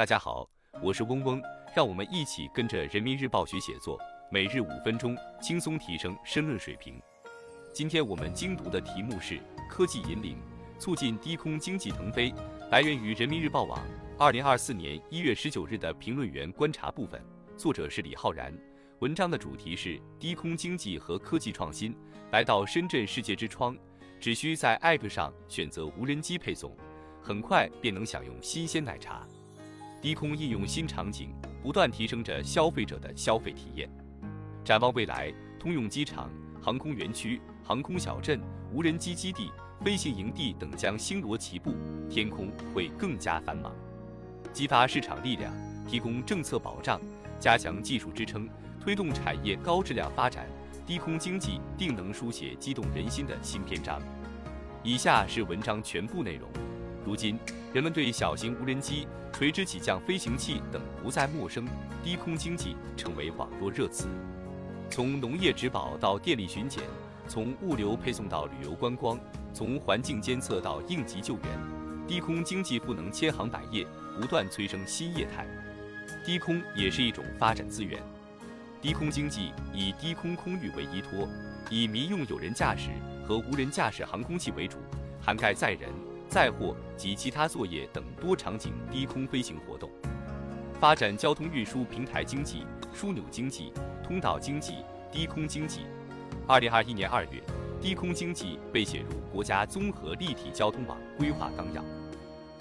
大家好，我是嗡嗡，让我们一起跟着人民日报学写作，每日五分钟，轻松提升申论水平。今天我们精读的题目是科技引领，促进低空经济腾飞，来源于人民日报网二零二四年一月十九日的评论员观察部分，作者是李浩然。文章的主题是低空经济和科技创新，来到深圳世界之窗，只需在 App 上选择无人机配送，很快便能享用新鲜奶茶。低空应用新场景，不断提升着消费者的消费体验。展望未来，通用机场、航空园区、航空小镇、无人机基地、飞行营地等将星罗棋布，天空会更加繁忙。激发市场力量，提供政策保障，加强技术支撑，推动产业高质量发展，低空经济定能书写激动人心的新篇章。以下是文章全部内容。如今，人们对小型无人机、垂直起降飞行器等不再陌生，低空经济成为网络热词。从农业植保到电力巡检，从物流配送到旅游观光，从环境监测到应急救援，低空经济赋能千行百业，不断催生新业态。低空也是一种发展资源。低空经济以低空空域为依托，以民用有人驾驶和无人驾驶航空器为主，涵盖载人。载货及其他作业等多场景低空飞行活动，发展交通运输平台经济、枢纽经济、通道经济、低空经济。二零二一年二月，低空经济被写入国家综合立体交通网规划纲要。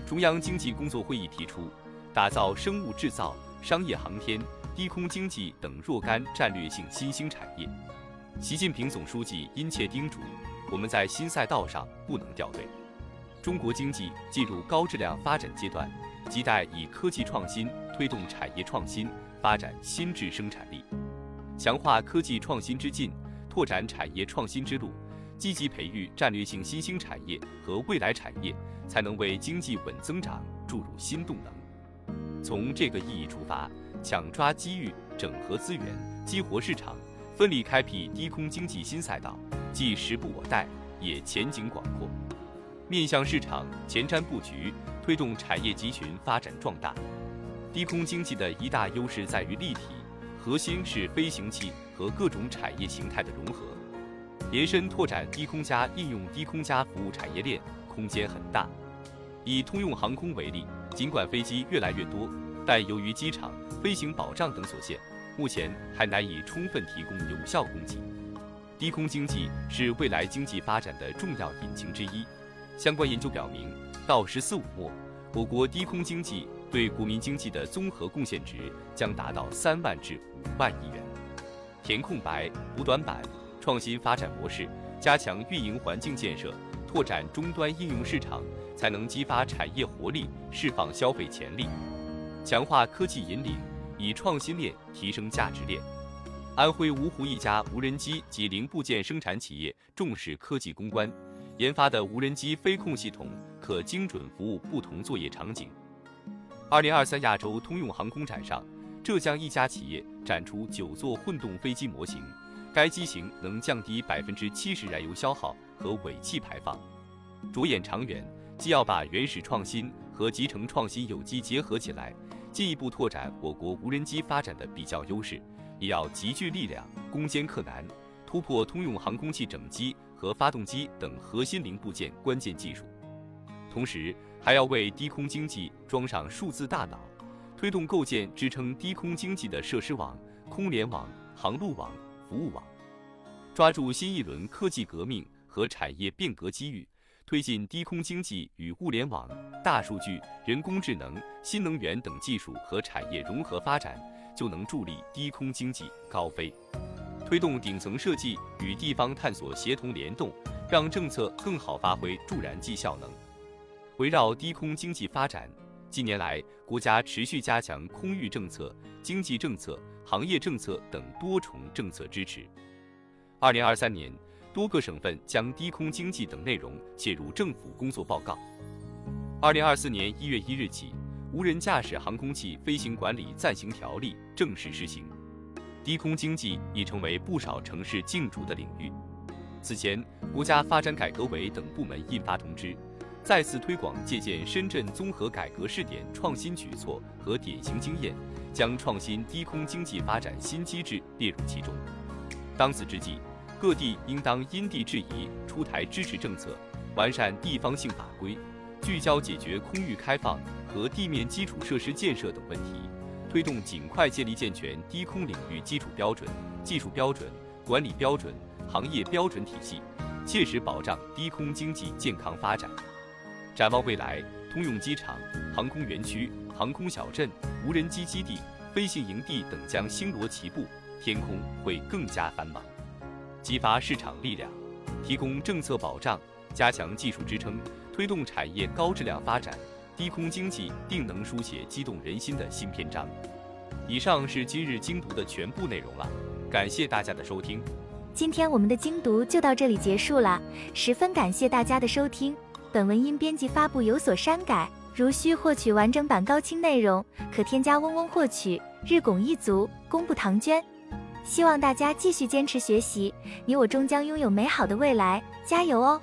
中央经济工作会议提出，打造生物制造、商业航天、低空经济等若干战略性新兴产业。习近平总书记殷切叮嘱，我们在新赛道上不能掉队。中国经济进入高质量发展阶段，亟待以科技创新推动产业创新，发展新质生产力，强化科技创新之劲，拓展产业创新之路，积极培育战略性新兴产业和未来产业，才能为经济稳增长注入新动能。从这个意义出发，抢抓机遇，整合资源，激活市场，奋力开辟低空经济新赛道，既时不我待，也前景广阔。面向市场，前瞻布局，推动产业集群发展壮大。低空经济的一大优势在于立体，核心是飞行器和各种产业形态的融合。延伸拓展低空加应用低空加服务产业链空间很大。以通用航空为例，尽管飞机越来越多，但由于机场、飞行保障等所限，目前还难以充分提供有效供给。低空经济是未来经济发展的重要引擎之一。相关研究表明，到“十四五”末，我国低空经济对国民经济的综合贡献值将达到三万至五万亿元。填空白、补短板、创新发展模式，加强运营环境建设，拓展终端应用市场，才能激发产业活力，释放消费潜力，强化科技引领，以创新链提升价值链。安徽芜湖一家无人机及零部件生产企业重视科技攻关。研发的无人机飞控系统可精准服务不同作业场景。二零二三亚洲通用航空展上，浙江一家企业展出九座混动飞机模型，该机型能降低百分之七十燃油消耗和尾气排放。着眼长远，既要把原始创新和集成创新有机结合起来，进一步拓展我国无人机发展的比较优势，也要集聚力量，攻坚克难，突破通用航空器整机。和发动机等核心零部件关键技术，同时还要为低空经济装上数字大脑，推动构建支撑低空经济的设施网、空联网、航路网、服务网，抓住新一轮科技革命和产业变革机遇，推进低空经济与物联网、大数据、人工智能、新能源等技术和产业融合发展，就能助力低空经济高飞。推动顶层设计与地方探索协同联动，让政策更好发挥助燃剂效能。围绕低空经济发展，近年来国家持续加强空域政策、经济政策、行业政策等多重政策支持。二零二三年，多个省份将低空经济等内容写入政府工作报告。二零二四年一月一日起，无人驾驶航空器飞行管理暂行条例正式施行。低空经济已成为不少城市竞逐的领域。此前，国家发展改革委等部门印发通知，再次推广借鉴深圳综合改革试点创新举措和典型经验，将创新低空经济发展新机制列入其中。当此之际，各地应当因地制宜出台支持政策，完善地方性法规，聚焦解决空域开放和地面基础设施建设等问题，推动尽快建立健全低空领域基础标准、技术标准、管理标准、行业标准体系，切实保障低空经济健康发展。展望未来，通用机场、航空园区、航空小镇、无人机基地、飞行营地等将星罗棋布，天空会更加繁忙。激发市场力量，提供政策保障，加强技术支撑，推动产业高质量发展，低空经济定能书写激动人心的新篇章。以上是今日精读的全部内容了，感谢大家的收听。今天我们的精读就到这里结束了，十分感谢大家的收听。本文因编辑发布有所删改，如需获取完整版高清内容，可添加嗡嗡获取。日拱一卒，公布唐娟。希望大家继续坚持学习，你我终将拥有美好的未来，加油哦！